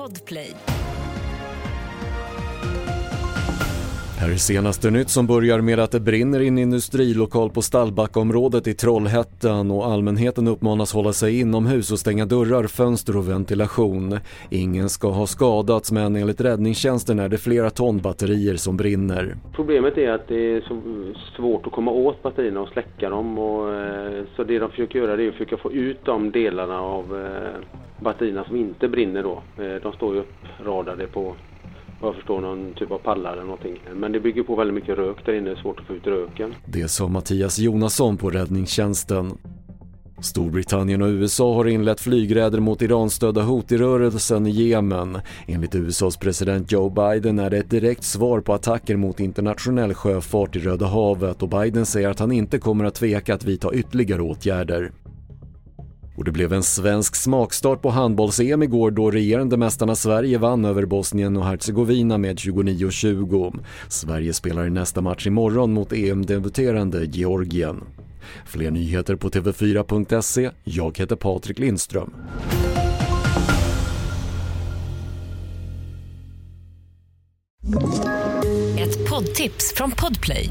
Podplay. Här är senaste nytt som börjar med att det brinner i en industrilokal på Stallbackaområdet i Trollhättan och allmänheten uppmanas hålla sig inomhus och stänga dörrar, fönster och ventilation. Ingen ska ha skadats men enligt räddningstjänsten är det flera ton batterier som brinner. Problemet är att det är så svårt att komma åt batterierna och släcka dem och, eh, så det de försöker göra är att försöka få ut de delarna av eh, batterierna som inte brinner då. Eh, de står ju uppradade på vad jag förstår någon typ av pallar eller någonting. Men det bygger på väldigt mycket rök där inne, det är svårt att få ut röken. Det sa Mattias Jonasson på räddningstjänsten. Storbritannien och USA har inlett flygräder mot Iranstödda Houthi-rörelsen i Jemen. Enligt USAs president Joe Biden är det ett direkt svar på attacker mot internationell sjöfart i Röda havet och Biden säger att han inte kommer att tveka att vidta ytterligare åtgärder. Och det blev en svensk smakstart på handbolls-EM igår då regerande mästarna Sverige vann över Bosnien och Herzegovina med 29-20. Sverige spelar i nästa match imorgon mot EM-debuterande Georgien. Fler nyheter på TV4.se. Jag heter Patrik Lindström. Ett poddtips från Podplay.